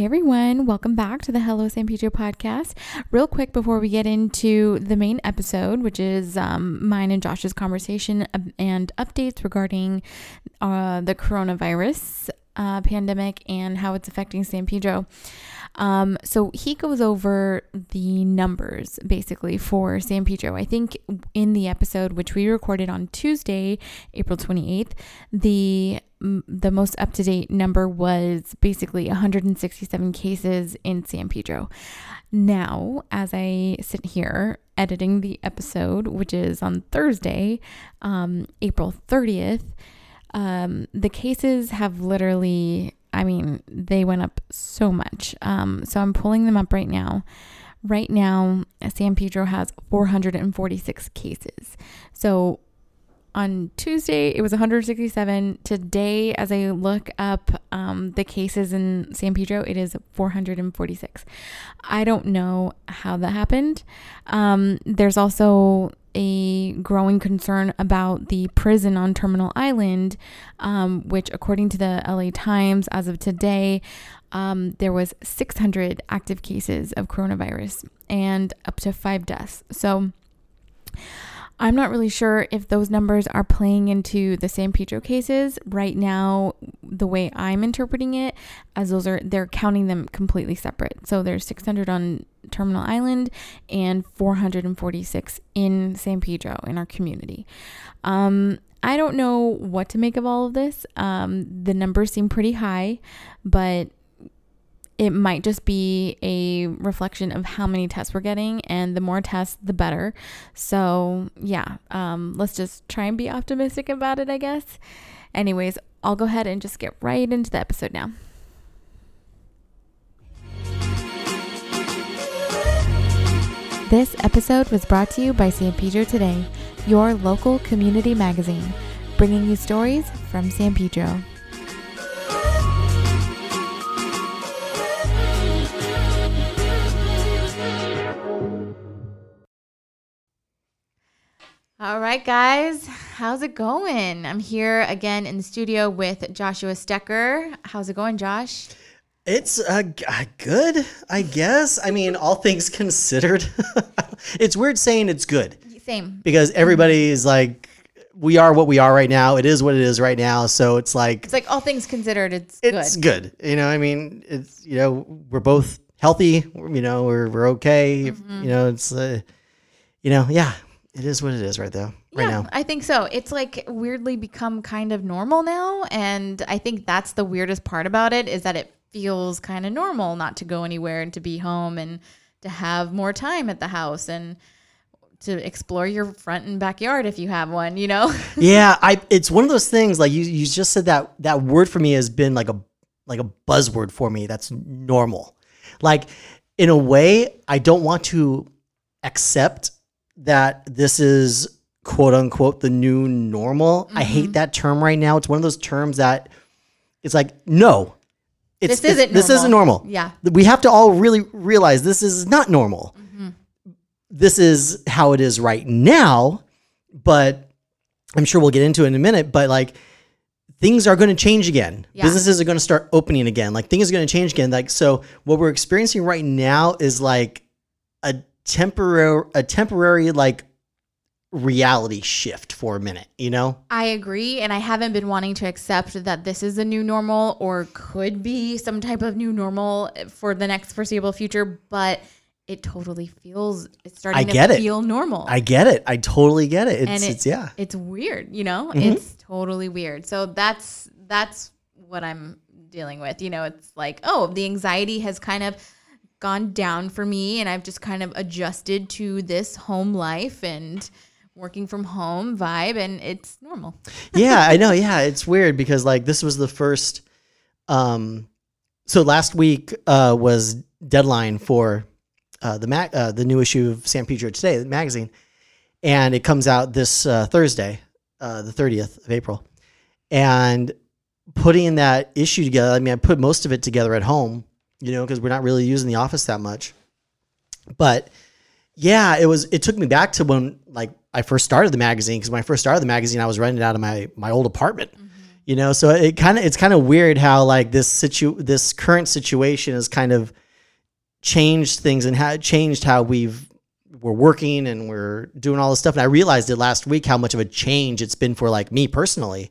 Hey everyone, welcome back to the Hello San Pedro podcast. Real quick before we get into the main episode, which is um, mine and Josh's conversation and updates regarding uh, the coronavirus uh, pandemic and how it's affecting San Pedro. Um, so he goes over the numbers basically for San Pedro. I think in the episode which we recorded on Tuesday, April 28th, the the most up to date number was basically 167 cases in San Pedro. Now, as I sit here editing the episode, which is on Thursday, um, April 30th, um, the cases have literally I mean, they went up so much. Um, so I'm pulling them up right now. Right now, San Pedro has 446 cases. So on Tuesday, it was 167. Today, as I look up um, the cases in San Pedro, it is 446. I don't know how that happened. Um, there's also a growing concern about the prison on Terminal Island, um, which, according to the LA Times, as of today, um, there was 600 active cases of coronavirus and up to five deaths. So I'm not really sure if those numbers are playing into the San Pedro cases right now. The way I'm interpreting it, as those are they're counting them completely separate. So there's 600 on Terminal Island and 446 in San Pedro in our community. Um, I don't know what to make of all of this. Um, the numbers seem pretty high, but it might just be a reflection of how many tests we're getting and the more tests the better so yeah um, let's just try and be optimistic about it i guess anyways i'll go ahead and just get right into the episode now this episode was brought to you by san pedro today your local community magazine bringing you stories from san pedro All right, guys, how's it going? I'm here again in the studio with Joshua Stecker. How's it going, Josh? It's uh, good, I guess. I mean, all things considered, it's weird saying it's good. Same. Because everybody is like, we are what we are right now. It is what it is right now. So it's like it's like all things considered, it's it's good. good. You know, I mean, it's you know, we're both healthy. You know, we're we're okay. Mm-hmm. You know, it's uh, you know, yeah, it is what it is right there, right yeah, now. I think so. It's like weirdly become kind of normal now. And I think that's the weirdest part about it is that it feels kind of normal not to go anywhere and to be home and to have more time at the house and to explore your front and backyard if you have one, you know? yeah, I it's one of those things like you you just said that that word for me has been like a like a buzzword for me that's normal. Like in a way I don't want to accept that this is quote unquote the new normal. Mm-hmm. I hate mm-hmm. that term right now. It's one of those terms that it's like, no, it's, this isn't this isn't normal. Yeah. We have to all really realize this is not normal. Mm-hmm. This is how it is right now, but I'm sure we'll get into it in a minute, but like things are going to change again. Yeah. Businesses are going to start opening again. Like things are going to change again. Like so what we're experiencing right now is like a temporary a temporary like reality shift for a minute, you know? I agree. And I haven't been wanting to accept that this is a new normal or could be some type of new normal for the next foreseeable future, but it totally feels it's starting I get to feel normal. I get it. I totally get it. It's, and it, it's yeah. It's weird, you know? Mm-hmm. It's totally weird. So that's that's what I'm dealing with. You know, it's like, oh, the anxiety has kind of gone down for me and I've just kind of adjusted to this home life and working from home vibe and it's normal. yeah, I know. Yeah, it's weird because like this was the first. Um, so last week uh, was deadline for uh, the mag- uh, the new issue of San Pedro Today the magazine, and it comes out this uh, Thursday, uh, the thirtieth of April, and putting that issue together. I mean, I put most of it together at home, you know, because we're not really using the office that much, but yeah, it was. It took me back to when like I first started the magazine because when I first started the magazine, I was renting out of my my old apartment. You know, so it kind of it's kind of weird how like this situ this current situation has kind of changed things and how changed how we've we're working and we're doing all this stuff. And I realized it last week how much of a change it's been for like me personally,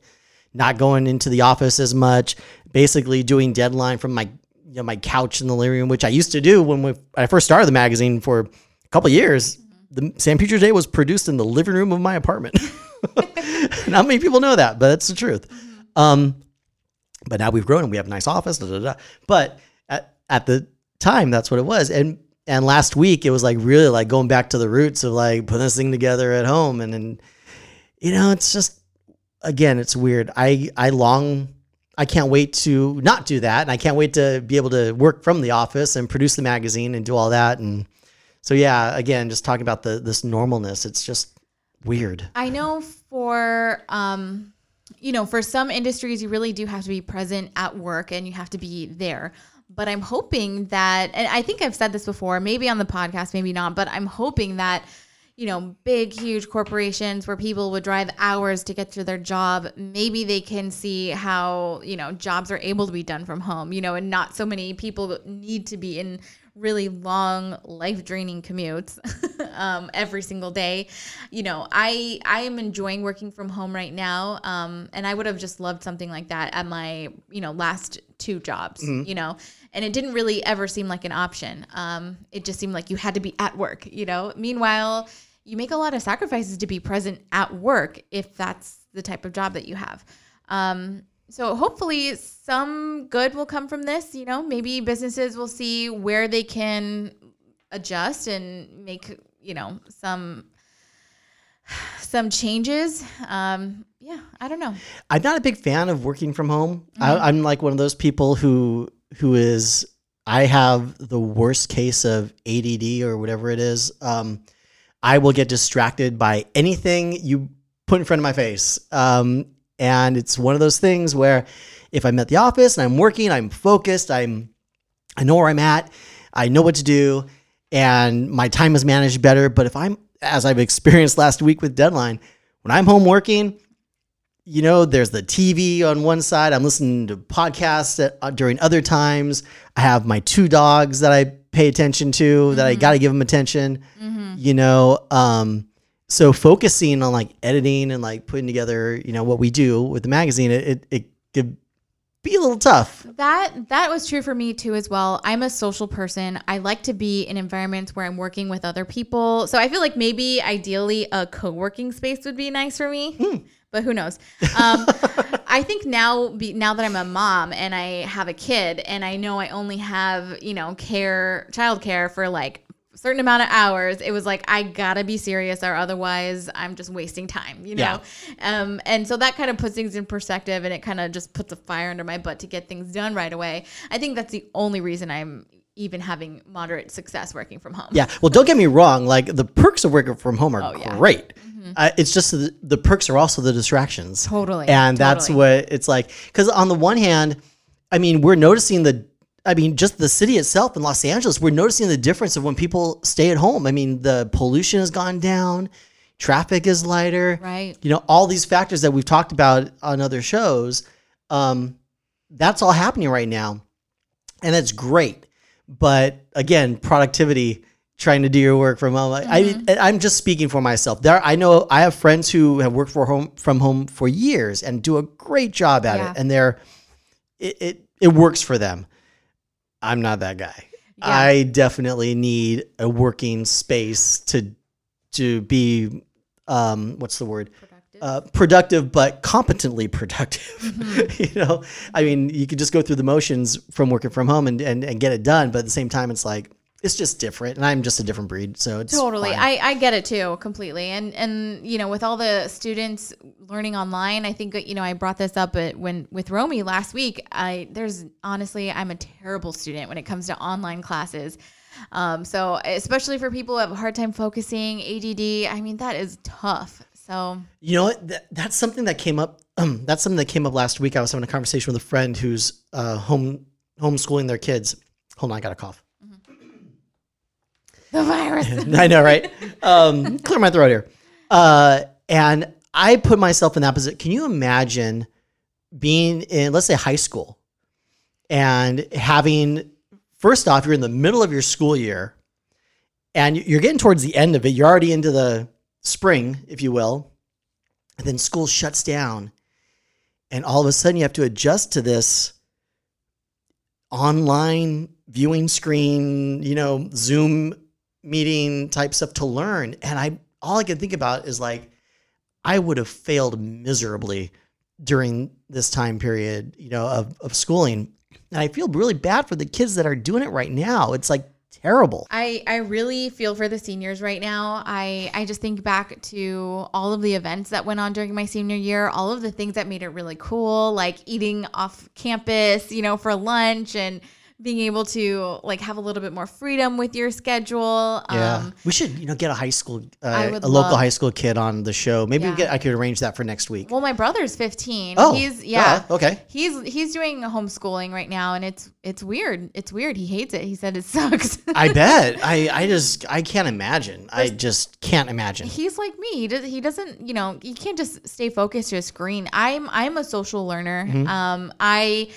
not going into the office as much, basically doing deadline from my you know my couch in the living room, which I used to do when we, I first started the magazine for a couple years. The San Pedro Today was produced in the living room of my apartment. Not many people know that, but that's the truth. Um, but now we've grown and we have a nice office. Da, da, da. But at, at the time, that's what it was. And and last week it was like really like going back to the roots of like putting this thing together at home. And then you know, it's just again, it's weird. I I long. I can't wait to not do that, and I can't wait to be able to work from the office and produce the magazine and do all that. And so, yeah, again, just talking about the this normalness, it's just weird. I know for um you know, for some industries you really do have to be present at work and you have to be there. But I'm hoping that and I think I've said this before, maybe on the podcast, maybe not, but I'm hoping that you know, big, huge corporations where people would drive hours to get to their job, maybe they can see how, you know, jobs are able to be done from home, you know, and not so many people need to be in really long, life draining commutes um, every single day. You know, I I am enjoying working from home right now. Um, and I would have just loved something like that at my, you know, last two jobs, you know, and it didn't really ever seem like an option. Um, it just seemed like you had to be at work, you know. Meanwhile, you make a lot of sacrifices to be present at work if that's the type of job that you have. So hopefully some good will come from this. You know, maybe businesses will see where they can adjust and make you know some some changes. Um, yeah, I don't know. I'm not a big fan of working from home. I, I'm like one of those people who who is I have the worst case of ADD or whatever it is. Um, I will get distracted by anything you put in front of my face, um, and it's one of those things where if I'm at the office and I'm working, I'm focused. I'm I know where I'm at. I know what to do, and my time is managed better. But if I'm as I've experienced last week with deadline, when I'm home working, you know, there's the TV on one side. I'm listening to podcasts at, uh, during other times. I have my two dogs that I pay attention to that I got to give them attention. You know, um, so focusing on like editing and like putting together, you know, what we do with the magazine, it it, it could be a little tough. That that was true for me too as well. I'm a social person. I like to be in environments where I'm working with other people. So I feel like maybe ideally a co-working space would be nice for me. But who knows? Um, I think now, be, now that I'm a mom and I have a kid, and I know I only have you know care, child care for like certain amount of hours. It was like I gotta be serious, or otherwise I'm just wasting time. You know. Um, and so that kind of puts things in perspective, and it kind of just puts a fire under my butt to get things done right away. I think that's the only reason I'm even having moderate success working from home. Yeah. Well, don't get me wrong. Like the perks of working from home are Oh, yeah. great. Uh, it's just the, the perks are also the distractions. Totally, And that's totally. what it's like. Because on the one hand, I mean, we're noticing the, I mean, just the city itself in Los Angeles, we're noticing the difference of when people stay at home. I mean, the pollution has gone down, traffic is lighter. Right. You know, all these factors that we've talked about on other shows, um, that's all happening right now. And that's great. But again, productivity, trying to do your work from home. I, I, I'm just speaking for myself. There, I know I have friends who have worked for home from home for years and do a great job at Yeah. it, and they're it, it it works for them. I'm not that guy. Yeah. I definitely need a working space to to be um what's the word Productive. uh, productive but competently productive Mm-hmm. you know i mean you could just go through the motions from working from home and, and, and get it done but at the same time it's like it's just different, and I'm just a different breed, so it's Totally. fine. I, I get it too, completely. And and you know, with all the students learning online, I think you know, I brought this up at, when with Romy last week. I there's honestly, I'm a terrible student when it comes to online classes. Um, so especially for people who have a hard time focusing, ADD, I mean that is tough. So You know what? That, that's something that came up. Um, that's something that came up last week. I was having a conversation with a friend who's uh, home homeschooling their kids. Hold on, I got a cough. the virus. I know, right? Um, clear my throat here. Uh, and I put myself in that position. Can you imagine being in, let's say, high school, and having first off, you're in the middle of your school year, and you're getting towards the end of it. You're already into the spring, if you will, and then school shuts down, and all of a sudden you have to adjust to this online viewing screen, you know, Zoom meeting type stuff to learn. And I all I can think about is like I would have failed miserably during this time period, you know, of, of schooling. And I feel really bad for the kids that are doing it right now. It's like terrible. I, I really feel for the seniors right now. I, I just think back to all of the events that went on during my senior year, all of the things that made it really cool, like eating off campus, you know, for lunch and being able to like have a little bit more freedom with your schedule. Yeah, Um, we should you know get a high school, uh, a local love- high school kid on the show. Maybe we Yeah. get I could arrange that for next week. well, my brother's 15. Oh, he's yeah. duh, okay. He's he's doing homeschooling right now and it's it's weird. It's weird. He hates it. He said it sucks. I bet. I I just I can't imagine. I just can't imagine. he's like me. He does. He doesn't. You know, you can't just stay focused to a screen. I'm. I'm a social learner. Mm-hmm. Um. I.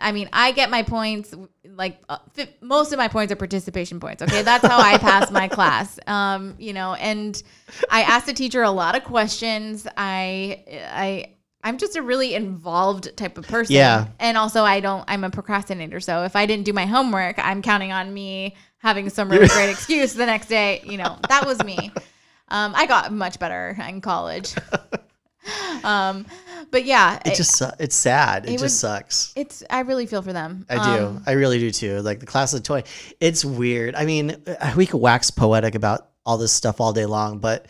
I mean, I get my points. Like uh, fi- most of my points are participation points. Okay, that's how I pass my class. Um. You know, and I asked the teacher a lot of questions. I. I. I'm just a really involved type of person. Yeah. And also I don't I'm a procrastinator. So if I didn't do my homework, I'm counting on me having some really great excuse the next day. You know, that was me. Um, I got much better in college. um, but yeah, It just su- it's sad. It, it just would- sucks. it's I really feel for them. I do. Um, I really do too. Like the class of toy. It's weird. I mean, uh, we could wax poetic about all this stuff all day long, but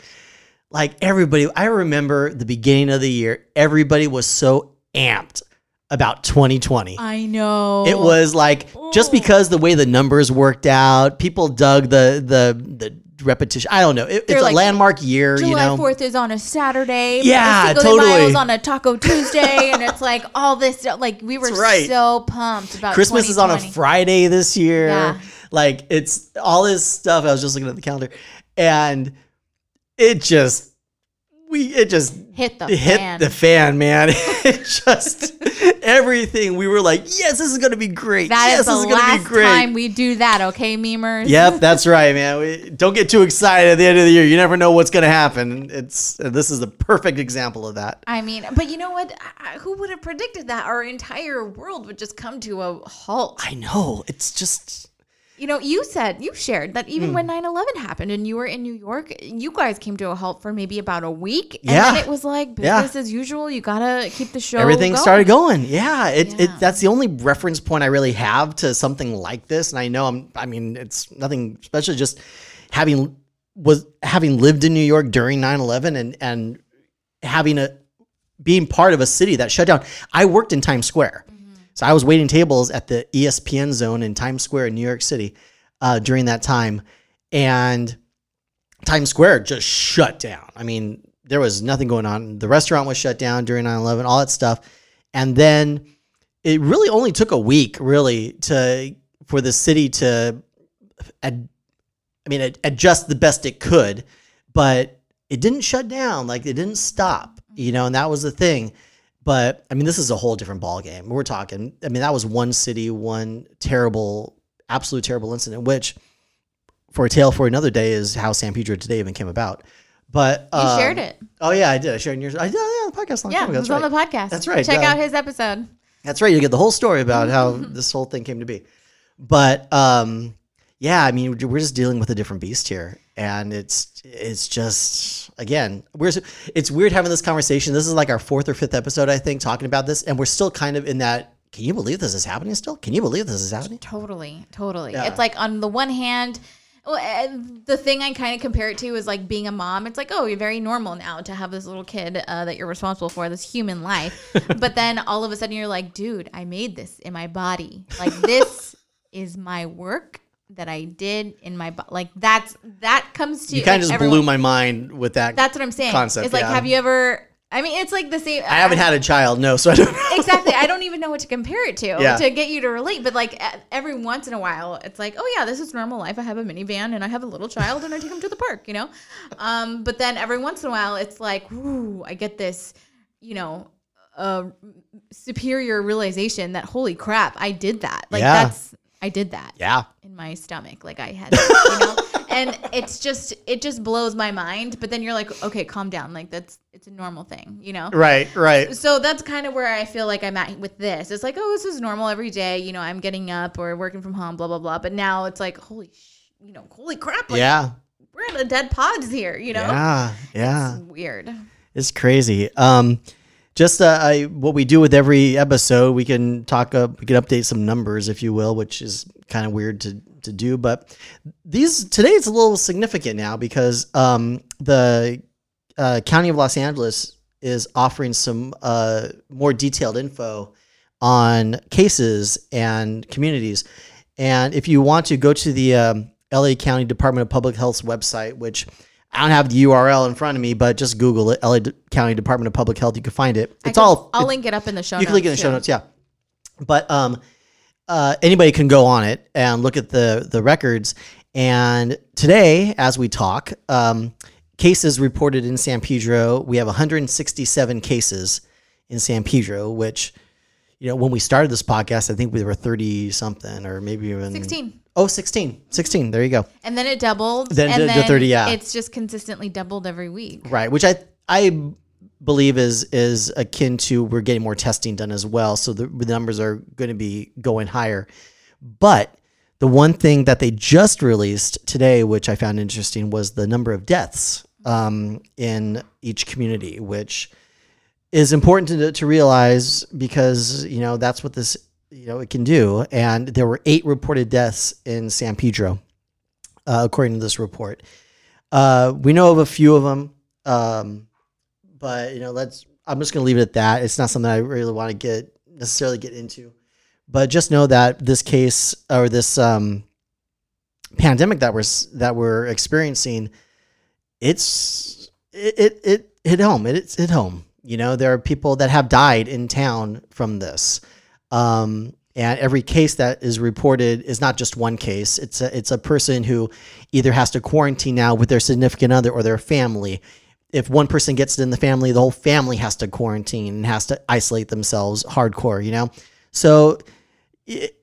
like everybody, I remember the beginning of the year, everybody was so amped about 2020. I know. It was like just because the way the numbers worked out, people dug the the the repetition. I don't know. It, it's like, a landmark year, July you know. Fourth is on a Saturday. Yeah, Cinco de Mayo totally. is on a Taco Tuesday, and it's like all this. stuff. Like we were right. so pumped about Christmas is on a Friday this year. Yeah. Like it's all this stuff. I was just looking at the calendar, and it just we it just Hit the hit fan. the fan, man. it just everything. We were like, yes, this is gonna be great. That yes, is this the is gonna last be great. time we do that, okay, memers? Yep, that's right, man. We, don't get too excited at the end of the year. You never know what's going to happen. It's this is a perfect example of that. I mean, but you know what? I- Who would have predicted that our entire world would just come to a halt? I know. It's just You know, you said, you shared that Hmm. even when 9 11 happened and you were in New York, you guys came to a halt for maybe about a week. And Yeah. then it was like Yeah. business as usual. You got to keep the show everything going. started going. Yeah, it, Yeah. it that's the only reference point I really have to something like this. And I know I'm. I mean, it's nothing special. Just having was having lived in New York during 9-11 and and having a being part of a city that shut down. I worked in Times Square. So I was waiting tables at the ESPN zone in Times Square in New York City uh, during that time, and Times Square just shut down. I mean, there was nothing going on. The restaurant was shut down during 9/11, all that stuff, and then it really only took a week, really, to for the city to, ad, I mean, ad- adjust the best it could, but it didn't shut down. Like it didn't stop, you know, and that was the thing. But I mean, this is a whole different ball game. We're talking. I mean, that was one city, one terrible, absolute terrible incident. Which, for a tale for another day, is how San Pedro today even came about. But You um, shared it. Oh yeah, I did. I shared yours. I did yeah, the podcast. long Yeah, time it ago. was That's on right. the podcast. That's right. Check Uh, out his episode. That's right. You get the whole story about how this whole thing came to be. But um, yeah, I mean, we're just dealing with a different beast here, and it's it's just again, we're it's weird having this conversation. This is like our fourth or fifth episode, I think, talking about this, and we're still kind of in that can you believe this is happening still? Can you believe this is happening? Totally, totally. Yeah. It's like on the one hand, well, eh, the thing I kind of compare it to is like being a mom. It's like, oh, you're very normal now to have this little kid uh, that you're responsible for, this human life. but then all of a sudden, you're like, dude, I made this in my body. Like this is my work that I did in my body. Like that's that comes to You kind like, of just everyone- blew my mind with that. That's what I'm saying. concept, It's like, yeah. have you ever? I mean, it's like the same. I haven't had a child, no, so I don't know. exactly. I don't even know what to compare it to Yeah. to get you to relate. But like every once in a while, it's like, oh yeah, this is normal life. I have a minivan and I have a little child and I take him to the park, you know. Um, but then every once in a while, it's like, ooh, I get this, you know, uh, superior realization that holy crap, I did that. Like Yeah. that's I did that Yeah. My stomach like i had you know and it's just it just blows my mind but then you're like okay calm down like that's it's a normal thing you know Right, right. so that's kind of where i feel like i'm at with this it's like oh this is normal every day you know i'm getting up or working from home blah blah blah but now it's like holy sh- you know holy crap like, Yeah. we're in a dead pods here you know Yeah. Yeah. it's weird It's crazy. Um, just uh, I, what we do with every episode, we can talk up, we can update some numbers, if you will, which is kind of weird to to do. But these today it's a little significant now because um, the uh, County of Los Angeles is offering some uh, more detailed info on cases and communities. And if you want to go to the um, LA County Department of Public Health's website, which I don't have the URL in front of me, but just Google it, LA County Department of Public Health. You can find it. It's can- all. i'll it- link it up in the show you can link it in the notes, show notes, yeah. But um, uh, anybody can go on it and look at the the records. And today, as we talk, um, cases reported in San Pedro, we have 167 cases in San Pedro, which you know when we started this podcast, I think we were 30 something, or maybe even 16 Oh, 16. 16. There you go. and then it doubled Then and to- to then 30, yeah. it's just consistently doubled every week Right, which I I believe is is akin to we're getting more testing done as well, so the, the numbers are going to be going higher. But the one thing that they just released today, which I found interesting, was the number of deaths um, in each community, which is important to, to realize because you know that's what this you know it can do. And there were eight reported deaths in San Pedro, uh, according to this report. Uh, we know of a few of them, um, but you know, let's. I'm just going to leave it at that. It's not something I really want to get necessarily get into, but just know that this case or this um, pandemic that we're that we're experiencing, it's it it, it hit home. It, it's hit home. You know, there are people that have died in town from this. Um, and every case that is reported is not just one case. It's a it's a person who either has to quarantine now with their significant other or their family. If one person gets it in the family, the whole family has to quarantine and has to isolate themselves hardcore. You know, so it,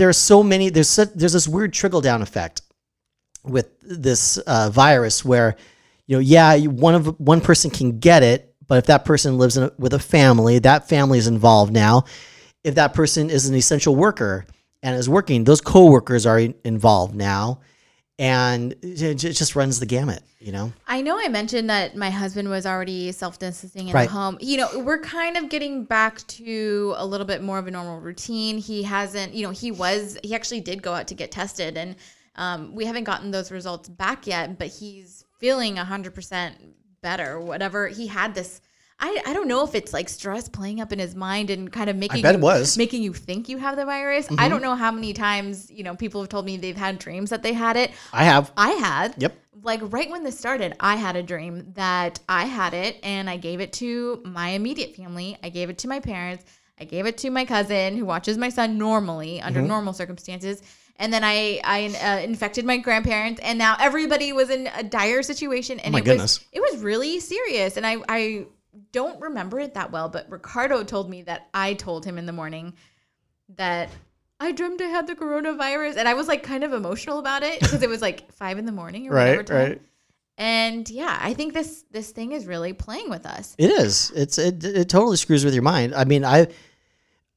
are so many. There's such, there's this weird trickle down effect with this uh, virus where you know yeah one of one person can get it but if that person lives a, with a family that family is involved now if that person is an essential worker and is working those coworkers are involved now and it, just runs the gamut you know I know I mentioned that my husband was already self distancing in Right. the home. You know, we're kind of getting back to a little bit more of a normal routine. He hasn't, you know, he was, he actually did go out to get tested and um, we haven't gotten those results back yet, but he's feeling 100% better. Whatever. He had this. I, I don't know if it's like stress playing up in his mind and kind of making bet you, it was. Mm-hmm. making you think you have the virus. I don't know how many times you know people have told me they've had dreams that they had it. i have I had. Yep. Like right when this started, I had a dream that I had it and I gave it to my immediate family. I gave it to my parents. I gave it to my cousin who watches my son normally Mm-hmm. under normal circumstances. And then I I uh, infected my grandparents, and now everybody was in a dire situation. And Oh it goodness. was it was really serious. And I I don't remember it that well, but Ricardo told me that I told him in the morning that I dreamt I had the coronavirus, and I was like kind of emotional about it because it was like five in the morning or whatever right time. right And yeah, I think this this thing is really playing with us. It is. It's it, it totally screws with your mind. I mean, I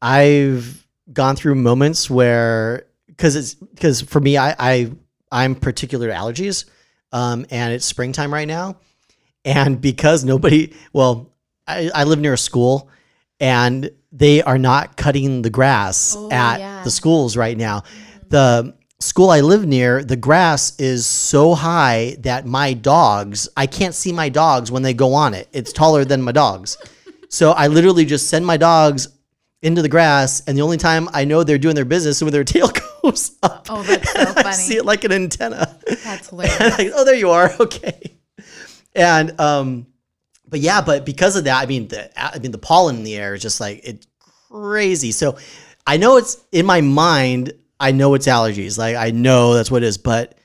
I've gone through moments where because it's because for me, I I I'm particular to allergies, um, and it's springtime right now, and because nobody, well, I I live near a school, and they are not cutting the grass Oh, at yeah. the schools right now. Mm. The school I live near, the grass is so high that my dogs, I can't see my dogs when they go on it. It's taller than my dogs. So I literally just send my dogs into the grass, and the only time I know they're doing their business is when their tail goes up. Oh, that's so funny. I see it like an antenna. That's hilarious. like, oh, there you are. Okay. And um, but yeah, but because of that, I mean, the I mean, the pollen in the air is just like it's crazy. So I know it's in my mind. I know it's allergies. Like I know that's what it is. But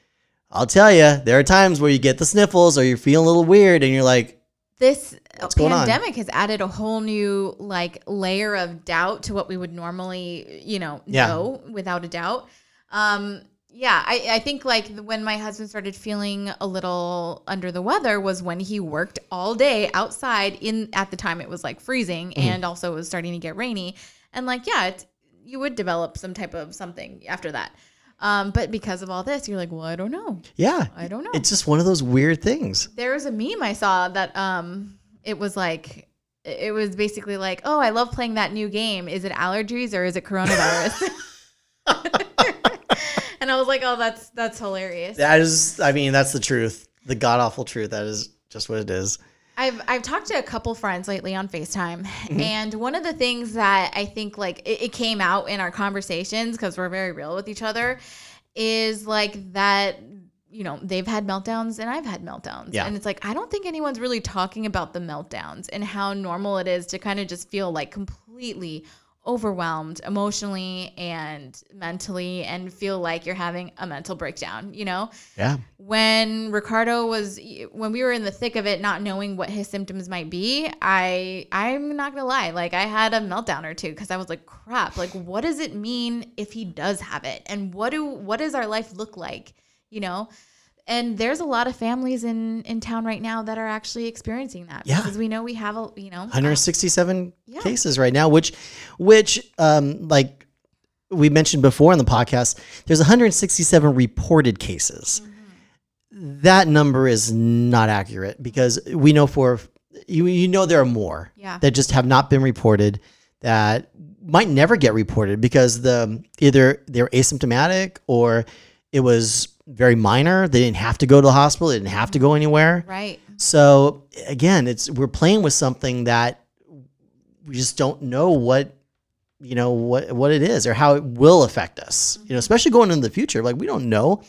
I'll tell you, there are times where you get the sniffles or you're feeling a little weird, and you're like, this What's pandemic has added a whole new like layer of doubt to what we would normally, you know, Yeah. know without a doubt. Um, yeah, I, I think like when my husband started feeling a little under the weather was when he worked all day outside in at the time it was like freezing Mm-hmm. and also it was starting to get rainy and like yeah it's, you would develop some type of something after that um, but because of all this you're like well I don't know yeah, I don't know it's just one of those weird things. there was a meme I saw that um it was like it was basically like, "Oh, I love playing that new game. Is it allergies or is it coronavirus?" and I was like, "Oh, that's that's hilarious." That is, I mean, that's the truth. The god awful truth. That is just what it is. I've I've talked to a couple friends lately on FaceTime, mm-hmm. and one of the things that I think like it, it came out in our conversations because we're very real with each other is like that you know they've had meltdowns and I've had meltdowns, Yeah. and it's like I don't think anyone's really talking about the meltdowns and how normal it is to kind of just feel like completely overwhelmed emotionally and mentally and feel like you're having a mental breakdown, you know? Yeah. when Ricardo was when we were in the thick of it not knowing what his symptoms might be I I'm not going to lie like I had a meltdown or two cuz I was like crap like what does it mean if he does have it and what do what does our life look like you know and there's a lot of families in in town right now that are actually experiencing that Yeah. because we know we have a you know 167 Yeah. cases right now, which, which, um, like we mentioned before in the podcast, there's 167 reported cases. Mm-hmm. That number is not accurate because we know for you, you know there are more Yeah. that just have not been reported that might never get reported because the either they're asymptomatic or it was very minor. They didn't have to go to the hospital. They didn't have to go anywhere. right So again, it's we're playing with something that we just don't know what you know what what it is or how it will affect us. You know, especially going into the future, like we don't know.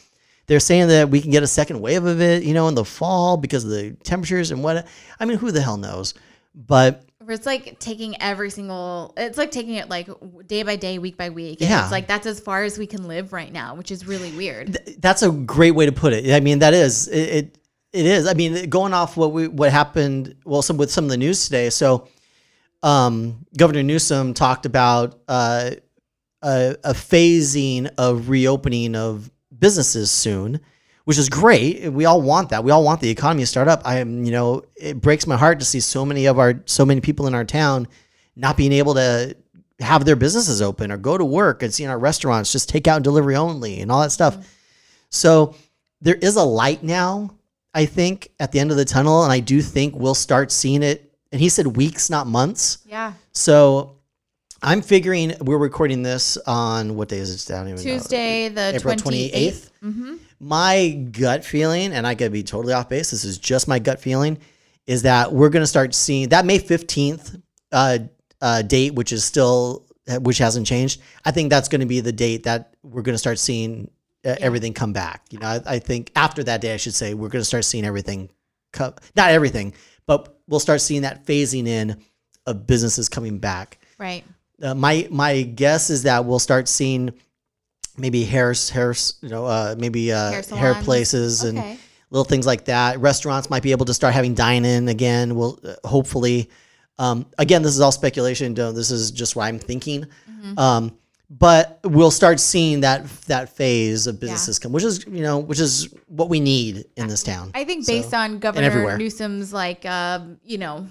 They're saying that we can get a second wave of it, you know, in the fall because of the temperatures and what. I mean, who the hell knows? But it's like taking every single it's like taking it like day by day week by week and Yeah. it's like that's as far as we can live right now which is really weird that's a great way to put it. I mean, that is it. It, it is. I mean, going off what we what happened. Well, some with some of the news today. So, um, Governor Newsom talked about uh, a, a phasing of reopening of businesses soon, which is great. We all want that. We all want the economy to start up. I am, you know, it breaks my heart to see so many of our so many people in our town not being able to have their businesses open or go to work and seeing our restaurants just take out and delivery only and all that stuff. So there is a light now, I think, at the end of the tunnel. And I do think we'll start seeing it. And he said weeks, not months. yeah So I'm figuring we're recording this on what day is it? I don't even know. tuesday the April 28th 28th. mm-hmm. My gut feeling, and I could be totally off base, this is just my gut feeling, is that we're going to start seeing that May 15th uh, uh, date, which is still, which hasn't changed. I think that's going to be the date that we're going to start seeing uh, everything come back. You know, I, I think after that day, I should say, we're going to start seeing everything not everything, but we'll start seeing that phasing in of businesses coming back right uh, my my guess is that we'll start seeing maybe hair hair you know uh, maybe uh, Hair hair, places and little things like that. Restaurants might be able to start having dine in again. Will uh, hopefully. Um, again, this is all speculation. Don't, this is just what I'm thinking. Mm-hmm. Um, but we'll start seeing that that phase of businesses come, which is you know which is what we need in this town. i think So- based on governor newsom's like uh, you know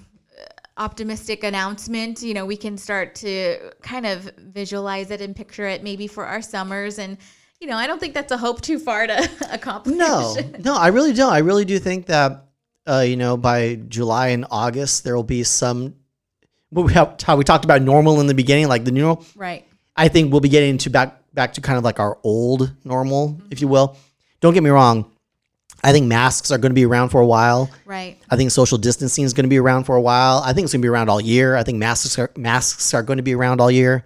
optimistic announcement you know we can start to kind of visualize it and picture it maybe for our summers and you know i don't think that's a hope too far to accomplish No, no, I really don't. I really do think that, uh, you know, by July and August, there will be some, what we have, how we talked about normal in the beginning, like the new normal. Right. I think we'll be getting to back back to kind of like our old normal, if you will. Don't get me wrong. I think masks are going to be around for a while. Right. I think social distancing is going to be around for a while. I think it's going to be around all year. I think masks are, masks are going to be around all year.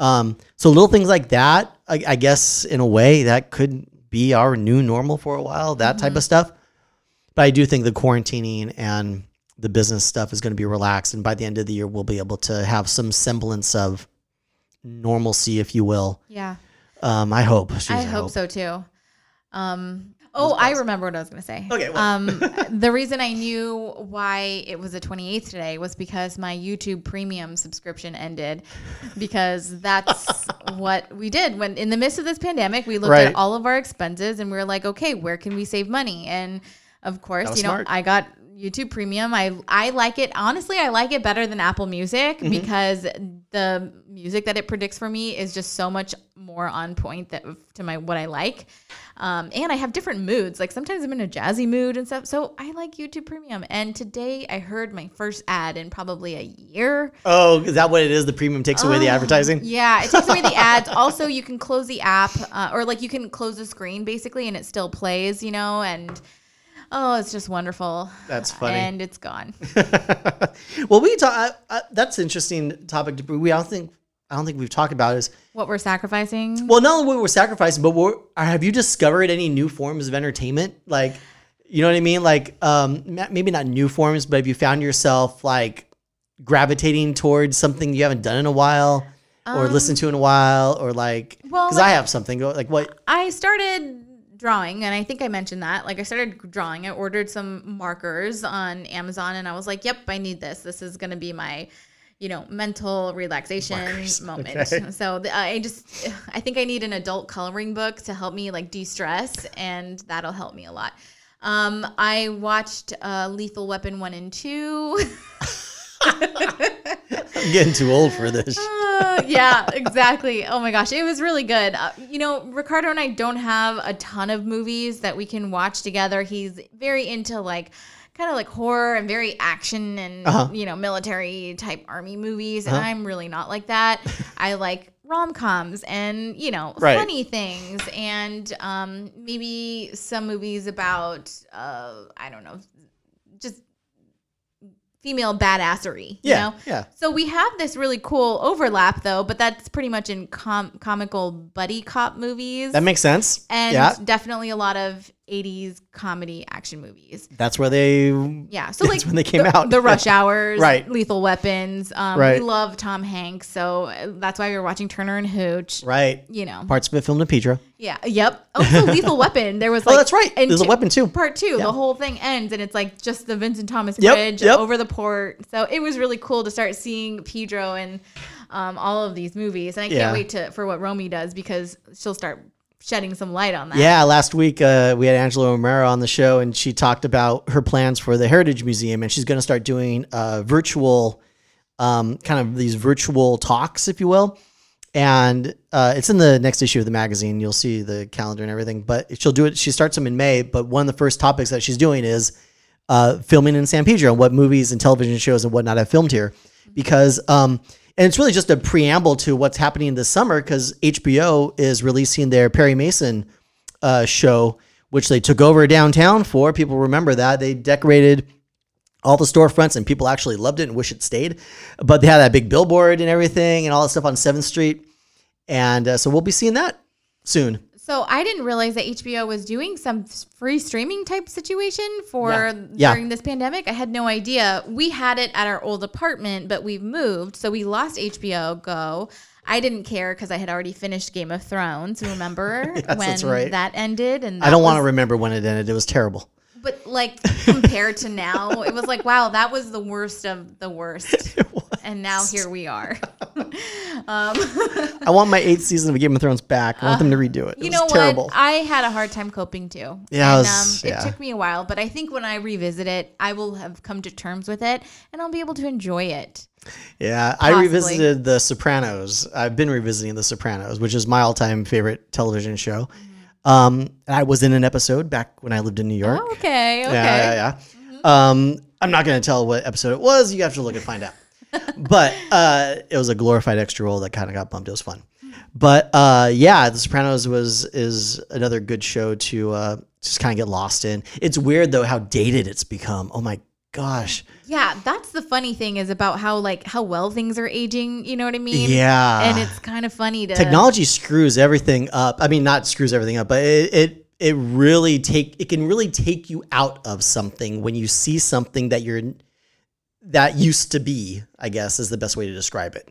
Um, so little things like that, I, I guess, in a way, that could be our new normal for a while. That type of stuff. But I do think the quarantining and the business stuff is going to be relaxed, and by the end of the year, we'll be able to have some semblance of normalcy, if you will. Yeah. Um, I hope. Jeez, I hope so too. Um, oh, I remember what I was going to say. Okay, what? Um, the reason I knew why it was the 28th today was because my YouTube premium subscription ended because that's what we did when in the midst of this pandemic, we looked Right. at all of our expenses and we were like, okay, where can we save money? And of course, you know, smart. I got YouTube Premium. I I like it. Honestly, I like it better than Apple Music Mm-hmm. because the music that it predicts for me is just so much more on point that to my what I like. Um, and I have different moods. Like sometimes I'm in a jazzy mood and stuff. So I like YouTube Premium. And today I heard my first ad in probably a year. Oh, is that what it is? The premium takes away the advertising? Yeah, it takes away the ads. Also, you can close the app, uh, or like you can close the screen basically, and it still plays. You know, and oh, it's just wonderful. That's funny. And it's gone. well, we talk. Uh, that's an interesting topic. To, we I don't think I don't think we've talked about is What we're sacrificing. well, not only what we're sacrificing, but we're, have you discovered any new forms of entertainment? Like, you know what I mean? Like, um, maybe not new forms, but have you found yourself like gravitating towards something you haven't done in a while, or listened to in a while, or like? Um, well, because I have something. Like what? I started drawing, and I think I mentioned that. Like, I started drawing. I ordered some markers on Amazon, and I was like, "Yep, I need this. This is gonna be my." You know, mental relaxation Markers, moment. okay. So the, I just, I think I need an adult coloring book to help me like de-stress, and that'll help me a lot. Um, I watched uh, Lethal Weapon one and two. I'm getting too old for this. Uh, yeah, exactly. Oh my gosh, it was really good. Uh, you know, Ricardo and I don't have a ton of movies that we can watch together. He's very into like kind of like horror and very action and Uh-huh. you know military type army movies, and I'm really not like that. I like rom coms and you know Right. funny things and um, maybe some movies about uh, I don't know, female badassery. Yeah, you know? yeah. So we have this really cool overlap though, but that's pretty much in com- comical buddy cop movies. That makes sense. and yeah, definitely a lot of 80s comedy action movies. that's where they. Yeah. So like when they came the, out. The Rush Hours, Right. Lethal Weapons. Um, Right. We love Tom Hanks, so uh, that's why we were watching Turner and Hooch. Right. You know. Parts of it filmed in Pedro. Yeah. Yep. Also, Lethal Weapon. There was Oh, that's right. and There's a weapon too. Part two. The whole thing ends, and it's like just the Vincent Thomas Yep, Bridge yep. over the port. So it was really cool to start seeing Pedro and um, all of these movies, and I can't Yeah. wait to for what Romy does because she'll start shedding some light on that. Yeah, last week uh, we had Angela Romero on the show, and she talked about her plans for the Heritage Museum, and she's going to start doing uh, virtual, um, kind of these virtual talks, if you will. And uh, it's in the next issue of the magazine. You'll see the calendar and everything. But she'll do it. She starts them in May. But one of the first topics that she's doing is uh, filming in San Pedro and what movies and television shows and whatnot have filmed here. Because, um, and it's really just a preamble to what's happening this summer because HBO is releasing their Perry Mason uh, show, which they took over downtown for. People remember that. They decorated all the storefronts and people actually loved it and wish it stayed. But they had that big billboard and everything and all that stuff on 7th Street. And uh, so we'll be seeing that soon. So I didn't realize that HBO was doing some free streaming type situation for Yeah. Yeah. during this pandemic. I had no idea. We had it at our old apartment, but we've moved, so we lost HBO Go. I didn't care because I had already finished Game of Thrones. Remember when that's right. that ended? And I don't want to remember when it ended. It was terrible. But like compared to now, it was like wow, that was the worst of the worst. And now here we are. um, I want my eighth season of Game of Thrones back. I want them to redo it. It you was know terrible. what? I had a hard time coping too. Yeah, and, was- um, yeah. it took me a while, but I think when I revisit it, I will have come to terms with it, and I'll be able to enjoy it. Yeah, I revisited The Sopranos. I've been revisiting The Sopranos, which is my all-time favorite television show. Um, I was in an episode back when I lived in New York. Okay, okay. Yeah, yeah, yeah. Um, I'm not going to tell what episode it was. You have to look and find out. but uh, it was a glorified extra role that kind of got bumped. It was fun. But uh, yeah, The Sopranos was is another good show to uh, just kind of get lost in. It's weird though how dated it's become. Oh my gosh. Yeah, that's the funny thing is about how like how well things are aging. You know what I mean? Yeah. And it's kind of funny to technology screws everything up. I mean, not screws everything up, but it, it it really take it can really take you out of something when you see something that you're that used to be. I guess is the best way to describe it.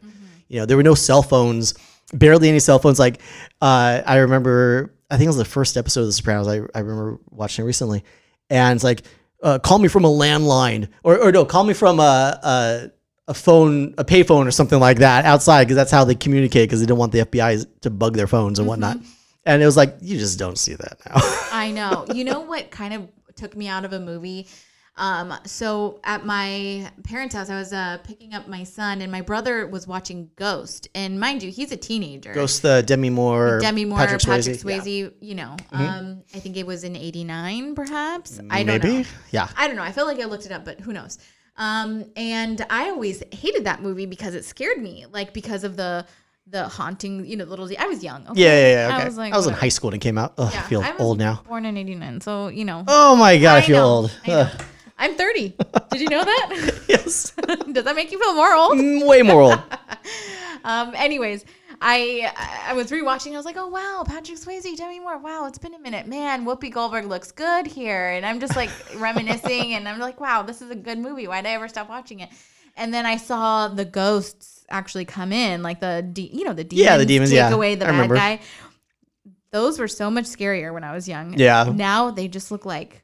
You know, there were no cell phones, barely any cell phones. Like uh, I remember, I think it was the first episode of The Sopranos. I I remember watching it recently, and it's like, uh, call me from a landline, or or no, call me from a. a a phone, a payphone, or something like that outside because that's how they communicate because they don't want the FBI to bug their phones and whatnot. And it was like you just don't see that now. I know. You know what kind of took me out of a movie? Um, so at my parents' house, I was uh, picking up my son, and my brother was watching Ghost. And mind you, he's a teenager. Ghost the Demi Moore, Demi Moore, Patrick Patrick Swayze. Swayze. Yeah. You know, um, I think it was in '89, perhaps. I don't Maybe, know. yeah. I don't know. I feel like I looked it up, but who knows? Um, and I always hated that movie because it scared me, like because of the the haunting. You know, little. I was young. Okay? Yeah, yeah, yeah. Okay. I was like, I in whatever. high school when it came out. Ugh, I feel I was old now. Born in '89, so you know. Oh my god, I, feel know, old. I know. Ugh. I'm 30. Did you know that? yes, Does that make you feel more old? Mm, way more old. Um, anyways, I I was rewatching. I was like, oh wow, Patrick Swayze, Demi Moore. Wow, it's been a minute, man. Whoopi Goldberg looks good here, and I'm just like reminiscing, and I'm like, wow, this is a good movie. Why did I ever stop watching it? And then I saw the ghosts actually come in, like the de- you know the demons, Yeah, the demons, take yeah. away the I bad remember. guy. Those were so much scarier when I was young. Yeah. Now they just look like.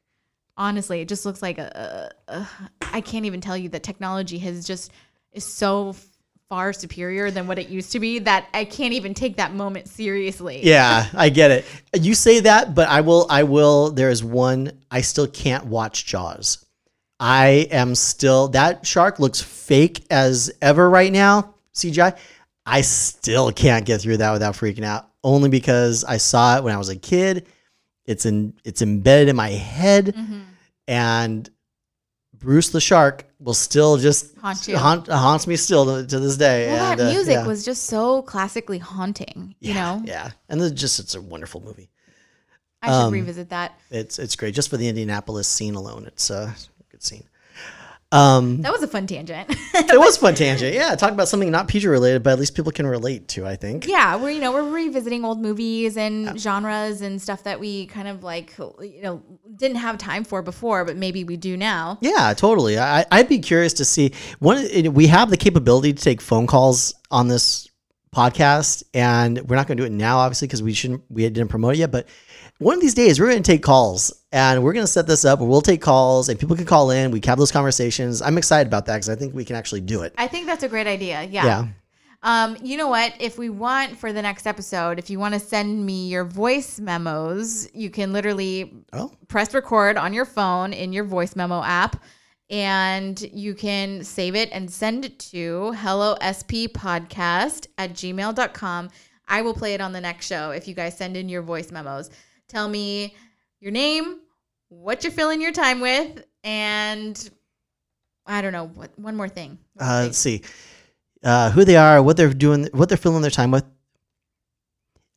Honestly, it just looks like a, a, a. I can't even tell you that technology has just is so far superior than what it used to be that I can't even take that moment seriously. Yeah, I get it. You say that, but I will. I will. There is one. I still can't watch Jaws. I am still. That shark looks fake as ever right now. CGI. I still can't get through that without freaking out. Only because I saw it when I was a kid. It's in. It's embedded in my head, Mm-hmm. and Bruce the shark will still just Haunt you. haunt, haunts me still to, to this day. Well, and, that uh, music yeah. was just so classically haunting. You Yeah, know, yeah, and it's just it's a wonderful movie. I should Um, revisit that. It's it's great just for the Indianapolis scene alone. It's uh, a good scene. Um, That was a fun tangent. it was fun tangent. Yeah, talk about something not PG related, but at least people can relate to. I think. yeah, we're you know we're revisiting old movies and genres and stuff that we kind of like you know didn't have time for before, but maybe we do now. Yeah, totally. I, I'd be curious to see one. We have the capability to take phone calls on this podcast, and we're not going to do it now, obviously, because we shouldn't. We didn't promote it yet, but one of these days we're going to take calls, and we're going to set this up where we'll take calls, and people can call in. We can have those conversations. I'm excited about that because I think we can actually do it. I think that's a great idea. Yeah. Yeah. Um, you know what? If we want for the next episode, if you want to send me your voice memos, you can literally Oh. press record on your phone in your voice memo app and you can save it and send it to hello sp podcast at gmail.com i will play it on the next show if you guys send in your voice memos tell me your name what you're filling your time with and i don't know what one more thing One Uh, let's see uh, who they are, what they're doing, what they're filling their time with.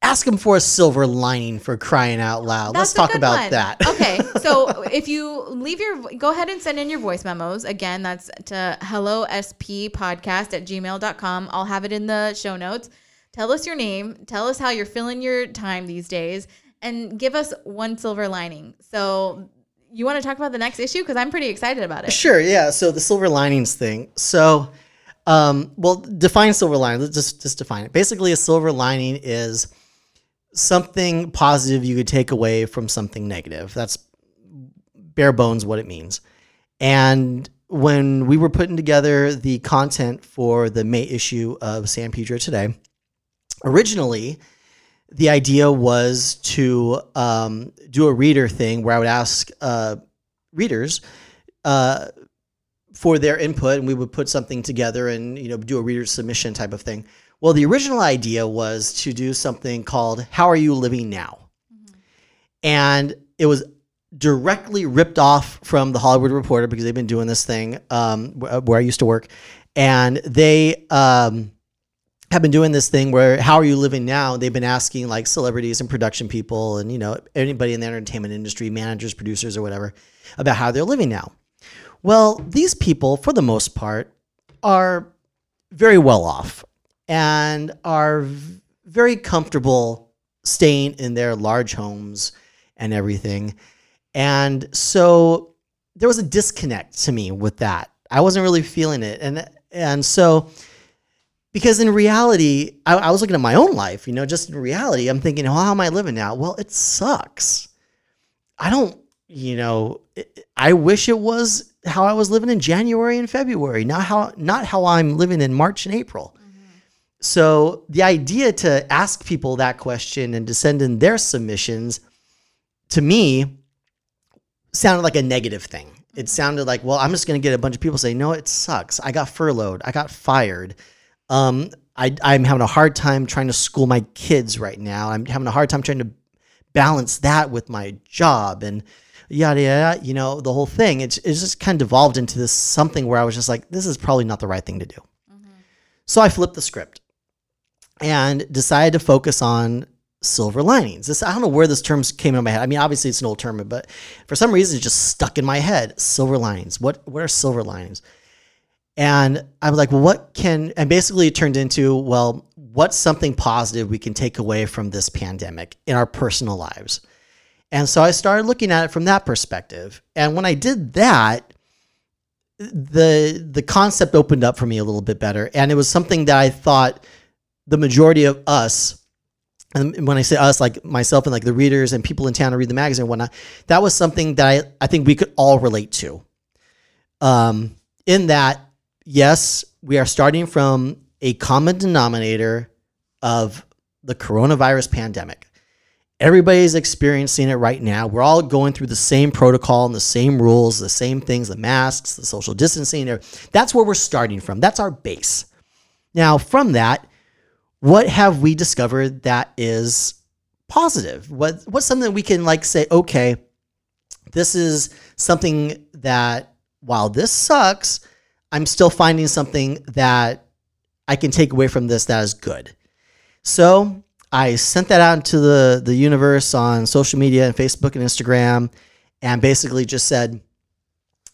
Ask them for a silver lining for crying out loud. Let's talk about one. that. okay, so if you leave your, go ahead and send in your voice memos. Again, that's to hello sp podcast at gmail.com. I'll have it in the show notes. Tell us your name. Tell us how you're filling your time these days, and give us one silver lining. So, you want to talk about the next issue because I'm pretty excited about it. Sure, yeah. So the silver linings thing. So, um, well, define silver lining. Let's just just define it. Basically, a silver lining is something positive you could take away from something negative. That's bare bones what it means. And when we were putting together the content for the May issue of San Pedro Today, originally the idea was to um, do a reader thing where I would ask uh, readers uh, for their input, and we would put something together and you know do a reader submission type of thing. Well, the original idea was to do something called "How Are You Living Now," and it was directly ripped off from the Hollywood Reporter because they've been doing this thing um, where I used to work, and they um, have been doing this thing where how are you living now? They've been asking like celebrities and production people and you know anybody in the entertainment industry, managers, producers, or whatever, about how they're living now. Well, these people, for the most part, are very well off and are very comfortable staying in their large homes and everything. And so there was a disconnect to me with that. I wasn't really feeling it. And and so because in reality, I, I was looking at my own life, you know, just in reality, I'm thinking, well, how am I living now? Well, it sucks. I don't, you know, it, I wish it was how I was living in January and February, not how not how I'm living in March and April. Mm-hmm. So the idea to ask people that question and to send in their submissions to me sounded like a negative thing. It mm-hmm. sounded like, well, I'm just going to get a bunch of people say, no, it sucks. I got furloughed. I got fired. Um, I, I'm having a hard time trying to school my kids right now. I'm having a hard time trying to balance that with my job and yada yada. You know, the whole thing. It's it's just kind of devolved into this something where I was just like, this is probably not the right thing to do. So I flipped the script and decided to focus on silver linings. This I don't know where this term came in my head. I mean, obviously it's an old term, but for some reason it just stuck in my head. Silver linings. What what are silver linings? And I'm like, well, what can and basically it turned into, well, what's something positive we can take away from this pandemic in our personal lives? And so I started looking at it from that perspective. And when I did that, the the concept opened up for me a little bit better. And it was something that I thought the majority of us and when I say us, like myself and like the readers and people in town who read the magazine and whatnot, that was something that I, I think we could all relate to. Um, in that, yes, we are starting from a common denominator of the coronavirus pandemic. Everybody's experiencing it right now. We're all going through the same protocol and the same rules, the same things, the masks, the social distancing. Er, that's where we're starting from. That's our base. Now, from that, what have we discovered that is positive? What what's something we can like say, okay, this is something that while this sucks, I'm still finding something that I can take away from this that is good. So I sent that out into the, the universe on social media and Facebook and Instagram and basically just said,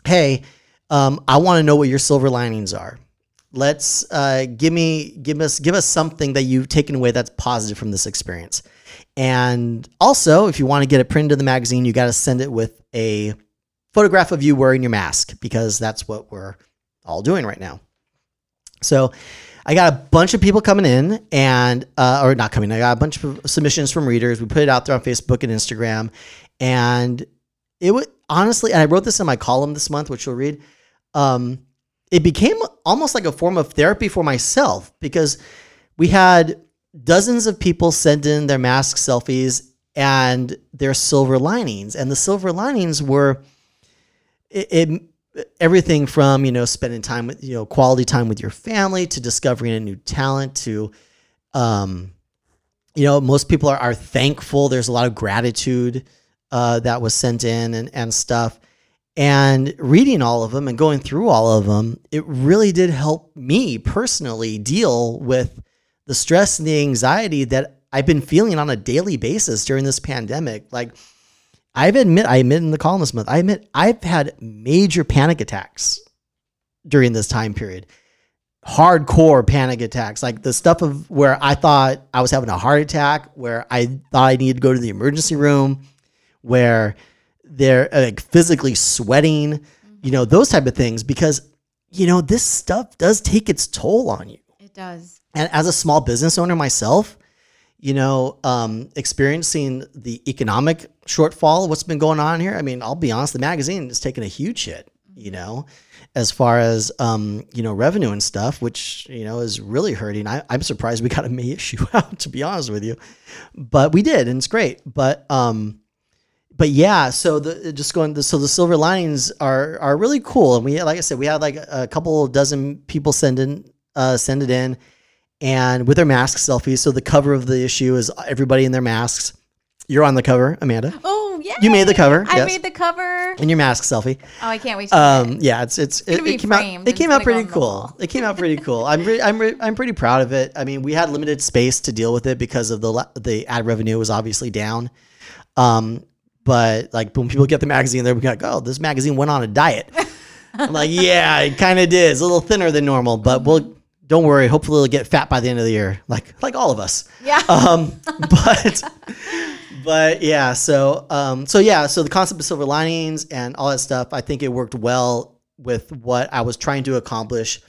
hey, um, I want to know what your silver linings are let's uh, give me give us give us something that you've taken away that's positive from this experience and also if you want to get it printed in the magazine you got to send it with a photograph of you wearing your mask because that's what we're all doing right now. So i got a bunch of people coming in and uh, or not coming i got a bunch of submissions from readers. We put it out there on facebook and instagram. And it would honestly and i wrote this in my column this month which you'll read um, it became almost like a form of therapy for myself because we had dozens of people send in their mask selfies and their silver linings. And the silver linings were it, it, everything from you know spending time with you know quality time with your family to discovering a new talent to um you know most people are, are thankful there's a lot of gratitude uh, that was sent in and, and stuff and reading all of them and going through all of them, it really did help me personally deal with the stress and the anxiety that I've been feeling on a daily basis during this pandemic. Like, I've admit, I admit in the column this month, I admit I've had major panic attacks during this time period. Hardcore panic attacks, like the stuff of where I thought I was having a heart attack, where I thought I needed to go to the emergency room, where they're uh, like physically sweating, mm-hmm. you know, those type of things because you know, this stuff does take its toll on you. It does. And as a small business owner myself, you know, um, experiencing the economic shortfall, what's been going on here. I mean, I'll be honest, the magazine is taking a huge hit, you know, as far as, um, you know, revenue and stuff, which, you know, is really hurting. I, I'm surprised we got a May issue out, to be honest with you. But we did, and it's great. But, um, but yeah, so the just going so the silver linings are are really cool, and we like I said we had like a couple dozen people send in uh, send it in, and with their mask selfies. So the cover of the issue is everybody in their masks. You're on the cover, Amanda. Oh Yeah. You made the cover, I yes. made the cover. and your mask selfie. Oh, I can't wait to Um, yeah, it's it's it, be it came out. It and came out pretty cool. It came out pretty cool. I'm re- I'm re- I'm pretty proud of it. I mean, we had limited space to deal with it because of the la- the ad revenue was obviously down. Um, but like when people get the magazine, they're like, "Oh, this magazine went on a diet." I'm like, "Yeah, it kind of did. It's a little thinner than normal, but we'll don't worry. Hopefully, it'll get fat by the end of the year, like like all of us." Yeah. um, but but yeah, so um, so yeah, so the concept of silver linings and all that stuff, I think it worked well with what I was trying to accomplish,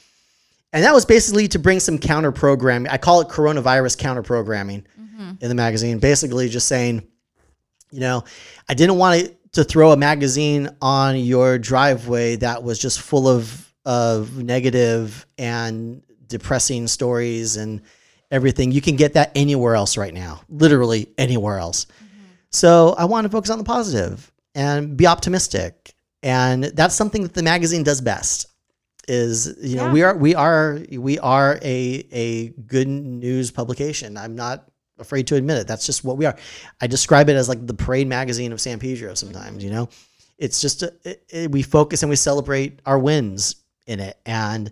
and that was basically to bring some counter programming. I call it coronavirus counter programming in the magazine. Basically, just saying, you know, I didn't want to, to throw a magazine on your driveway that was just full of of negative and depressing stories and everything. You can get that anywhere else right now, literally anywhere else. Mm-hmm. So I want to focus on the positive and be optimistic, and that's something that the magazine does best. Is you know Yeah. we are we are we are a a good news publication. I'm not afraid to admit it. That's just what we are. I describe it as like the parade magazine of San Pedro. Sometimes you know, it's just a, it, it- we focus and we celebrate our wins in it, and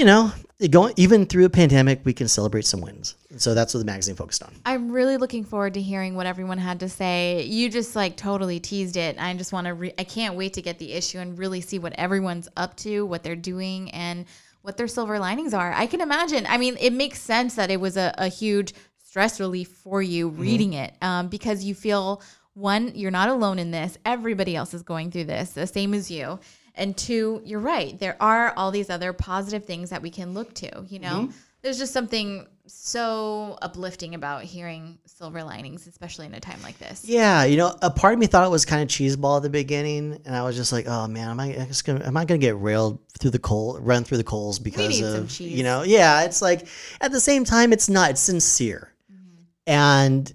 you know, going even through a pandemic, we can celebrate some wins. So that's what the magazine focused on. I'm really looking forward to hearing what everyone had to say. You just like totally teased it. I just want to. Re- I can't wait to get the issue and really see what everyone's up to, what they're doing, and what their silver linings are. I can imagine. I mean, it makes sense that it was a, a huge stress relief for you reading it um, because you feel one, you're not alone in this. Everybody else is going through this, the same as you. And two, you're right. There are all these other positive things that we can look to. You know, mm-hmm. there's just something so uplifting about hearing silver linings, especially in a time like this. Yeah, you know, a part of me thought it was kind of cheeseball at the beginning, and I was just like, "Oh man, am I just gonna am I gonna get railed through the coal, run through the coals because of you know?" Yeah, it's like at the same time, it's not. It's sincere, mm-hmm. and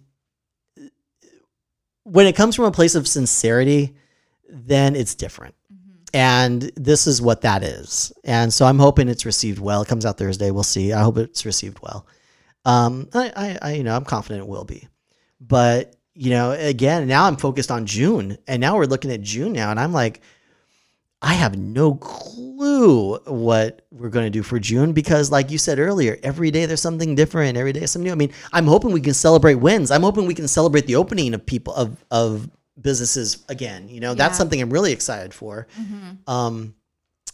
when it comes from a place of sincerity, then it's different. And this is what that is. And so I'm hoping it's received well. It comes out Thursday. We'll see. I hope it's received well. Um, I, I, I, you know, I'm confident it will be. But you know, again, now I'm focused on June, and now we're looking at June now, and I'm like, I have no clue what we're going to do for June because, like you said earlier, every day there's something different. Every day something new. I mean, I'm hoping we can celebrate wins. I'm hoping we can celebrate the opening of people of of businesses again. You know, that's something I'm really excited for. Um,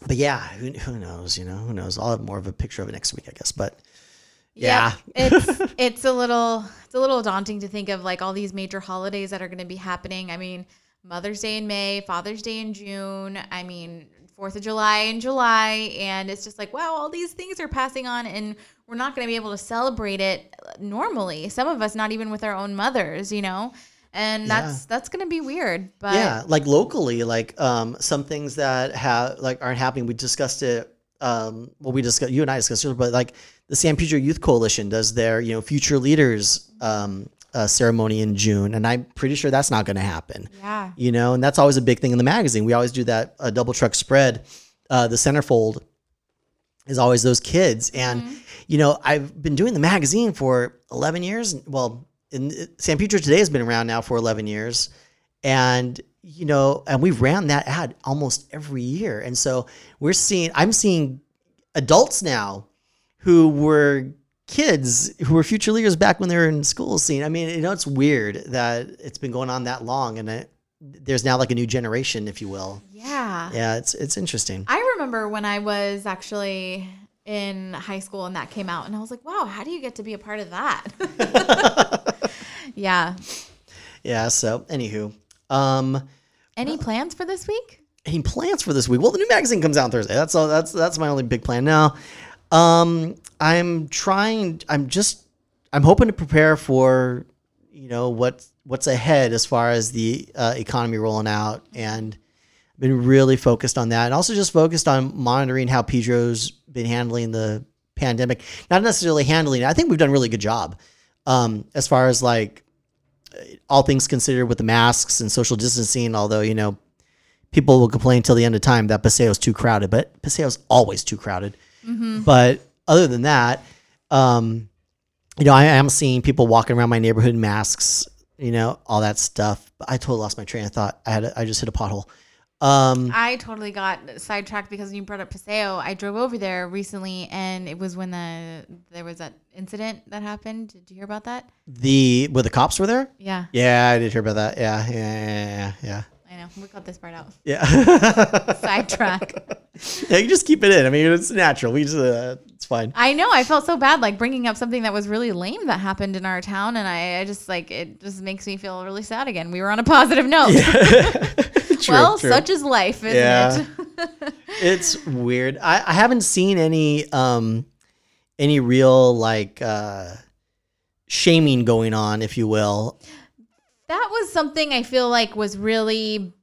but yeah, who, who knows? You know, who knows? I'll have more of a picture of it next week, I guess. But yeah, Yep. it's it's a little it's a little daunting to think of like all these major holidays that are going to be happening. I mean, Mother's Day in May, Father's Day in June. I mean, Fourth of July in July, and it's just like wow, all these things are passing on, and we're not going to be able to celebrate it normally. Some of us not even with our own mothers, you know, and that's that's going to be weird. But yeah, like locally, like um, some things that have like aren't happening. We discussed it. Um, well, we discussed you and I discussed it, but like the San Pedro Youth Coalition does their you know future leaders um, uh, ceremony in June, and I'm pretty sure that's not going to happen. yeah, You know, and that's always a big thing in the magazine. We always do that uh, double truck spread. Uh, the centerfold is always those kids, and you know I've been doing the magazine for 11 years. Well, in San Pedro Today has been around now for 11 years, and you know, and we ran that ad almost every year, and so we're seeing. I'm seeing adults now who were kids who were future leaders back when they were in school scene. I mean, you know, it's weird that it's been going on that long, and it, there's now like a new generation, if you will. yeah. Yeah, it's it's interesting. I remember when I was actually in high school and that came out, and I was like, wow, how do you get to be a part of that? yeah. Yeah. So, anywho, um, Any plans for this week? any plans for this week? Well, the new magazine comes out on Thursday. That's all. That's that's my only big plan now. Um, I'm trying. I'm just. I'm hoping to prepare for, you know, what what's ahead as far as the uh, economy rolling out, and been really focused on that, and also just focused on monitoring how Pedro's been handling the pandemic. Not necessarily handling it. I think we've done a really good job, um, as far as like all things considered with the masks and social distancing. Although you know people will complain till the end of time that Paseo's too crowded, but Paseo's always too crowded. But other than that, um, you know, I am seeing people walking around my neighborhood in masks. you know, all that stuff. But I totally lost my train of thought. I had, a, I just hit a pothole. Um, I totally got sidetracked because you brought up Paseo. I drove over there recently, and it was when the there was that incident that happened. Did you hear about that? the where the cops were there. Yeah, Yeah, I did hear about that. Yeah, yeah, yeah, yeah. I know. We cut this part out. Yeah. Sidetrack. yeah, you just keep it in. I mean, it's natural. We just, uh, it's fine. I know. I felt so bad, like bringing up something that was really lame that happened in our town, and I, I just like it just makes me feel really sad again. We were on a positive note. True, well, true. such is life, isn't Yeah. it? it's weird. I, I haven't seen any um any real like uh shaming going on, if you will. That was something I feel like was really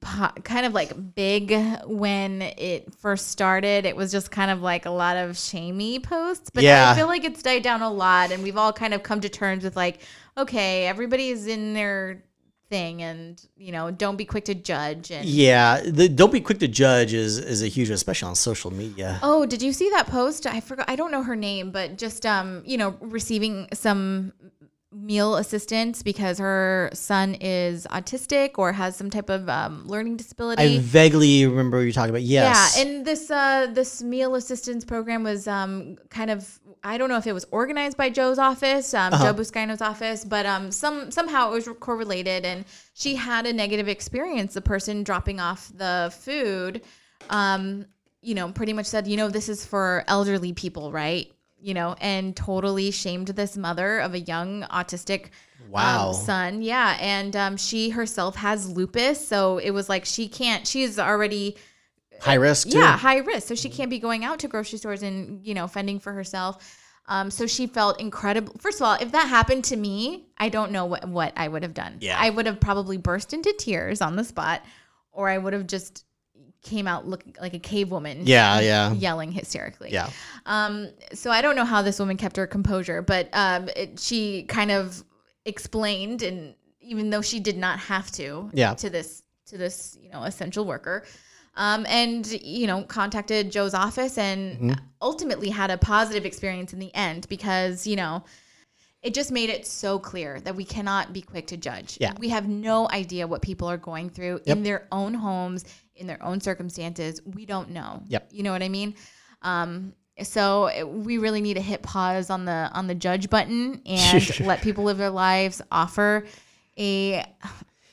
po- kind of like big when it first started. It was just kind of like a lot of shamey posts, but Yeah. I feel like it's died down a lot, and we've all kind of come to terms with like, okay, everybody's in their thing, and you know, don't be quick to judge. And Yeah, the don't be quick to judge is is a huge, especially on social media. Oh, did you see that post? I forgot. I don't know her name, but just um, you know, receiving some meal assistance because her son is autistic or has some type of um, learning disability. I vaguely remember what you're talking about. Yes. Yeah, and this uh, this meal assistance program was um, kind of I don't know if it was organized by Joe's office, um, Uh-huh. Joe Buscaino's office, but um, some somehow it was correlated, and she had a negative experience. The person dropping off the food, um, you know, pretty much said, you know, this is for elderly people, right? You know, and totally shamed this mother of a young autistic Wow. um, son. Yeah, and um, she herself has lupus, so it was like she can't. She's already High risk. Too. yeah high risk so she can't be going out to grocery stores and you know fending for herself um, so she felt incredible first of all if that happened to me i don't know what, what i would have done Yeah. i would have probably burst into tears on the spot or i would have just came out looking like a cave woman Yeah, yeah. yelling hysterically Yeah. um, so I don't know how this woman kept her composure, but um, it, she kind of explained, and even though she did not have to, Yeah. to this to this you know essential worker, um, and you know contacted Joe's office, and Mm-hmm. ultimately had a positive experience in the end because you know. It just made it so clear that we cannot be quick to judge. Yeah. We have no idea what people are going through Yep. in their own homes, in their own circumstances. We don't know. Yep. You know what I mean? Um, so it- we really need to hit pause on the on the judge button and let people live their lives. Offer a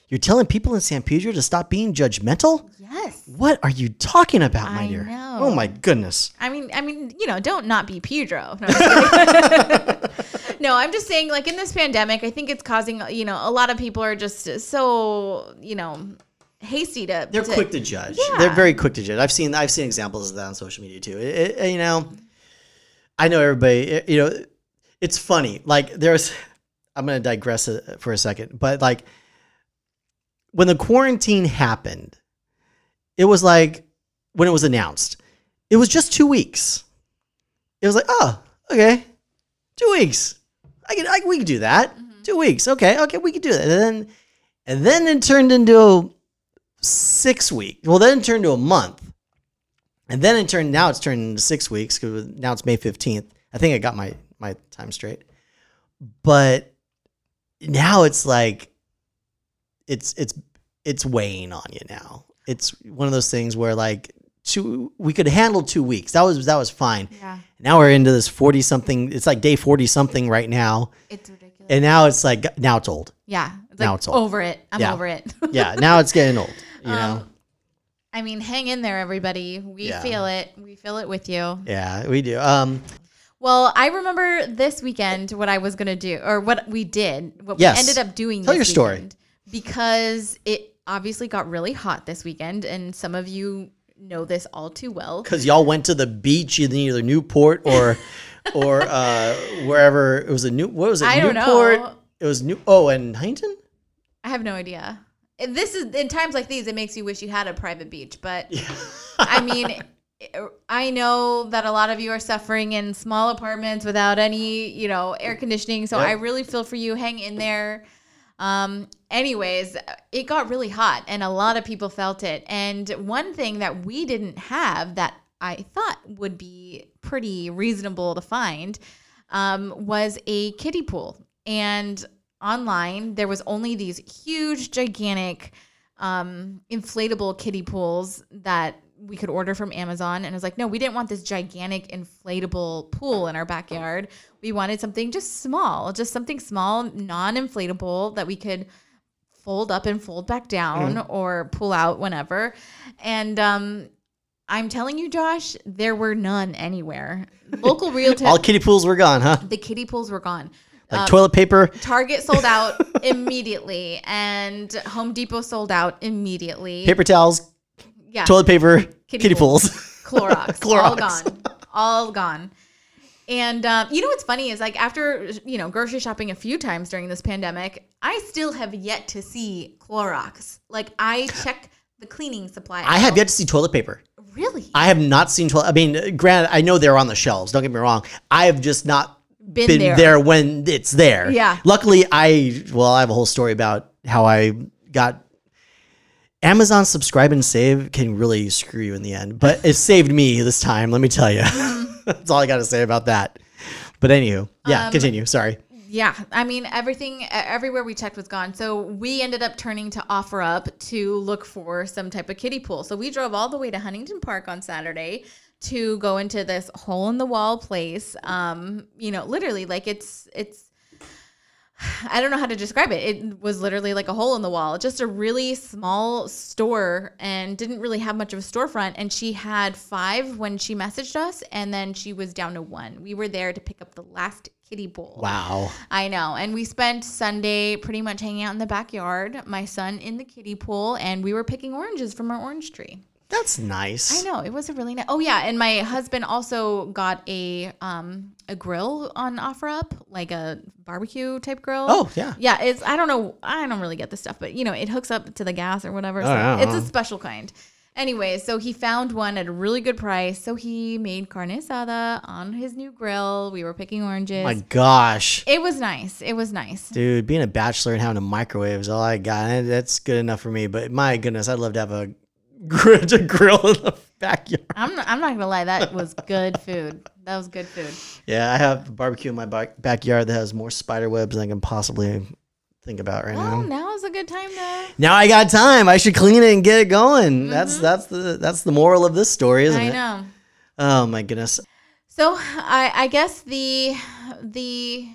You're telling people in San Pedro to stop being judgmental? yes. What are you talking about, my I dear? know. Oh my goodness. I mean, I mean, you know, don't not be Pedro. No, I'm, no, I'm just saying, like in this pandemic, I think it's causing, you know, a lot of people are just so, you know, hasty to. They're to- quick to judge. Yeah. They're very quick to judge. I've seen I've seen examples of that on social media too. It- it- you know, I know everybody. it- you know, it's funny. Like there's, I'm going to digress a- for a second, but like when the quarantine happened, it was like when it was announced, it was just two weeks. It was like, oh, okay, two weeks. I can, I, we can do that. Mm-hmm. Two weeks, okay, okay, we can do that. And then, and then it turned into six weeks. Well, then it turned to a month, and then it turned. Now it's turned into six weeks because now it's May fifteenth. I think I got my my time straight, but now it's like it's it's it's weighing on you now. It's one of those things where like two we could handle two weeks. That was that was fine. Yeah, Now we're into this forty something. It's like day forty something right now, it's ridiculous. and now it's like now it's old. yeah, it's now like it's old. over it. I'm Yeah. over it. Yeah, now it's getting old. You know. Um, I mean, hang in there, everybody. We Yeah. feel it. We feel it with you. Yeah, we do. Um, Well, I remember this weekend what I was gonna do, or what we did, what Yes. we ended up doing. Tell this your story. because it obviously got really hot this weekend, and some of you know this all too well. because y'all went to the beach in either Newport or or uh, wherever it was a new. What was it? I don't Newport. know. It was new. Oh, and Huntington. I have no idea. This is in times like these, it makes you wish you had a private beach. But I mean, I know that a lot of you are suffering in small apartments without any, you know, air conditioning. So Yep. I really feel for you. Hang in there. Um, anyways, it got really hot and a lot of people felt it. And one thing that we didn't have that I thought would be pretty reasonable to find um, was a kiddie pool. And online there was only these huge, gigantic, um, inflatable kiddie pools that we could order from Amazon. And I was like, no, we didn't want this gigantic inflatable pool in our backyard. We wanted something just small, just something small, non inflatable that we could fold up and fold back down or pull out whenever. And um, I'm telling you, Josh, there were none anywhere. Local realtor, All kiddie pools were gone, huh? the kiddie pools were gone. Like toilet paper. Target sold out immediately, and Home Depot sold out immediately. paper towels, yeah, toilet paper, Kitty, kiddie, pools. pools. Clorox, all gone, all gone. And um, you know what's funny is like after you know grocery shopping a few times during this pandemic, I still have yet to see Clorox. Like I check the cleaning supply. I have yet to see toilet paper. really I have not seen toilet. I mean, granted, I know they're on the shelves. Don't get me wrong. I have just not been, been there. there. when it's there. Yeah. Luckily, I well, I have a whole story about how I got Amazon subscribe and save can really screw you in the end, but it saved me this time. Let me tell you. That's all I got to say about that. But anywho, yeah, Um, continue. Sorry. Yeah, I mean everything, everywhere we checked was gone. So we ended up turning to OfferUp to look for some type of kiddie pool. So we drove all the way to Huntington Park on Saturday to go into this hole in the wall place. Um, you know, literally like it's it's I don't know how to describe it. It was literally like a hole in the wall, just a really small store and didn't really have much of a storefront. And she had five when she messaged us, and then she was down to one. We were there to pick up the last kitty bowl. Wow. I know. And we spent Sunday pretty much hanging out in the backyard, my son in the kiddie pool, and we were picking oranges from our orange tree. That's nice. I know. It was a really nice. Oh yeah, and my husband also got a um a grill on OfferUp, like a barbecue type grill. Oh, yeah. Yeah, it's I don't know. I don't really get this stuff, but you know, it hooks up to the gas or whatever. So yeah, it's a uh-huh. special kind. Anyway, so he found one at a really good price. So he made carne asada on his new grill. We were picking oranges. My gosh. It was nice. It was nice. Dude, being a bachelor and having a microwave is all I got. And that's good enough for me. But my goodness, I'd love to have a grill, a grill in the backyard. I'm not, I'm not gonna lie, that was good food. That was good food. Yeah, I have a barbecue in my back- backyard that has more spider webs than I can possibly think about right Well, now. now is a good time to. Now I got time. I should clean it and get it going. That's that's the that's the moral of this story, isn't Mm-hmm. I know. Oh my goodness. So I, I guess the the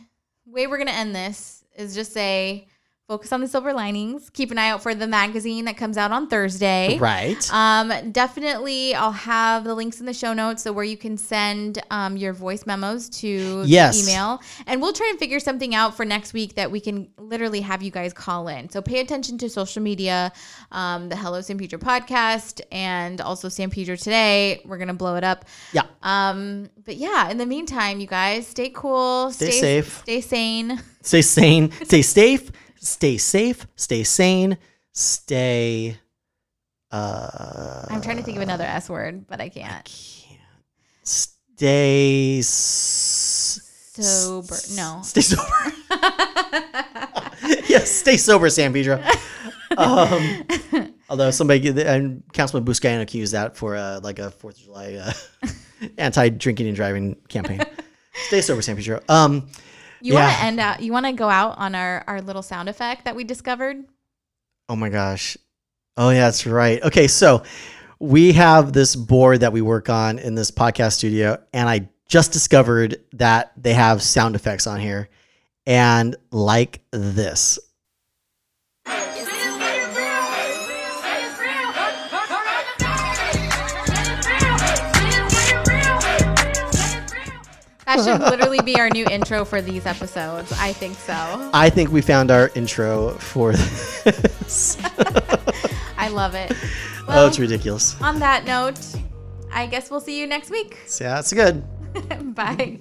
way we're gonna end this is just say focus on the silver linings. Keep an eye out for the magazine that comes out on Thursday. Right. Um, definitely, I'll have the links in the show notes, so where you can send um, your voice memos to the Yes. email, and we'll try and figure something out for next week that we can literally have you guys call in. So pay attention to social media, um, the Hello San Pedro podcast, and also San Pedro Today. We're gonna blow it up. yeah. Um, but yeah, in the meantime, you guys stay cool, Stay safe. stay sane. Stay sane. Stay safe. Stay safe. Stay sane. Stay. Uh. I'm trying to think of another S word, but I can't. Stay. S- Sober. No. Stay sober. yes, stay sober, San Pedro. Um, although somebody and Councilman Buscaino accused that for uh, like a Fourth of July uh, anti-drinking and driving campaign. stay sober, San Pedro. Um, You want to end out? You want to go out on our our little sound effect that we discovered? oh my gosh. Oh yeah, that's right. Okay, so we have this board that we work on in this podcast studio, and I just discovered that they have sound effects on here, and like this. That should literally be our new intro for these episodes. I think so. I think we found our intro for this. I love it. oh, it's ridiculous. on that note, I guess we'll see you next week. Yeah, that's good. Bye.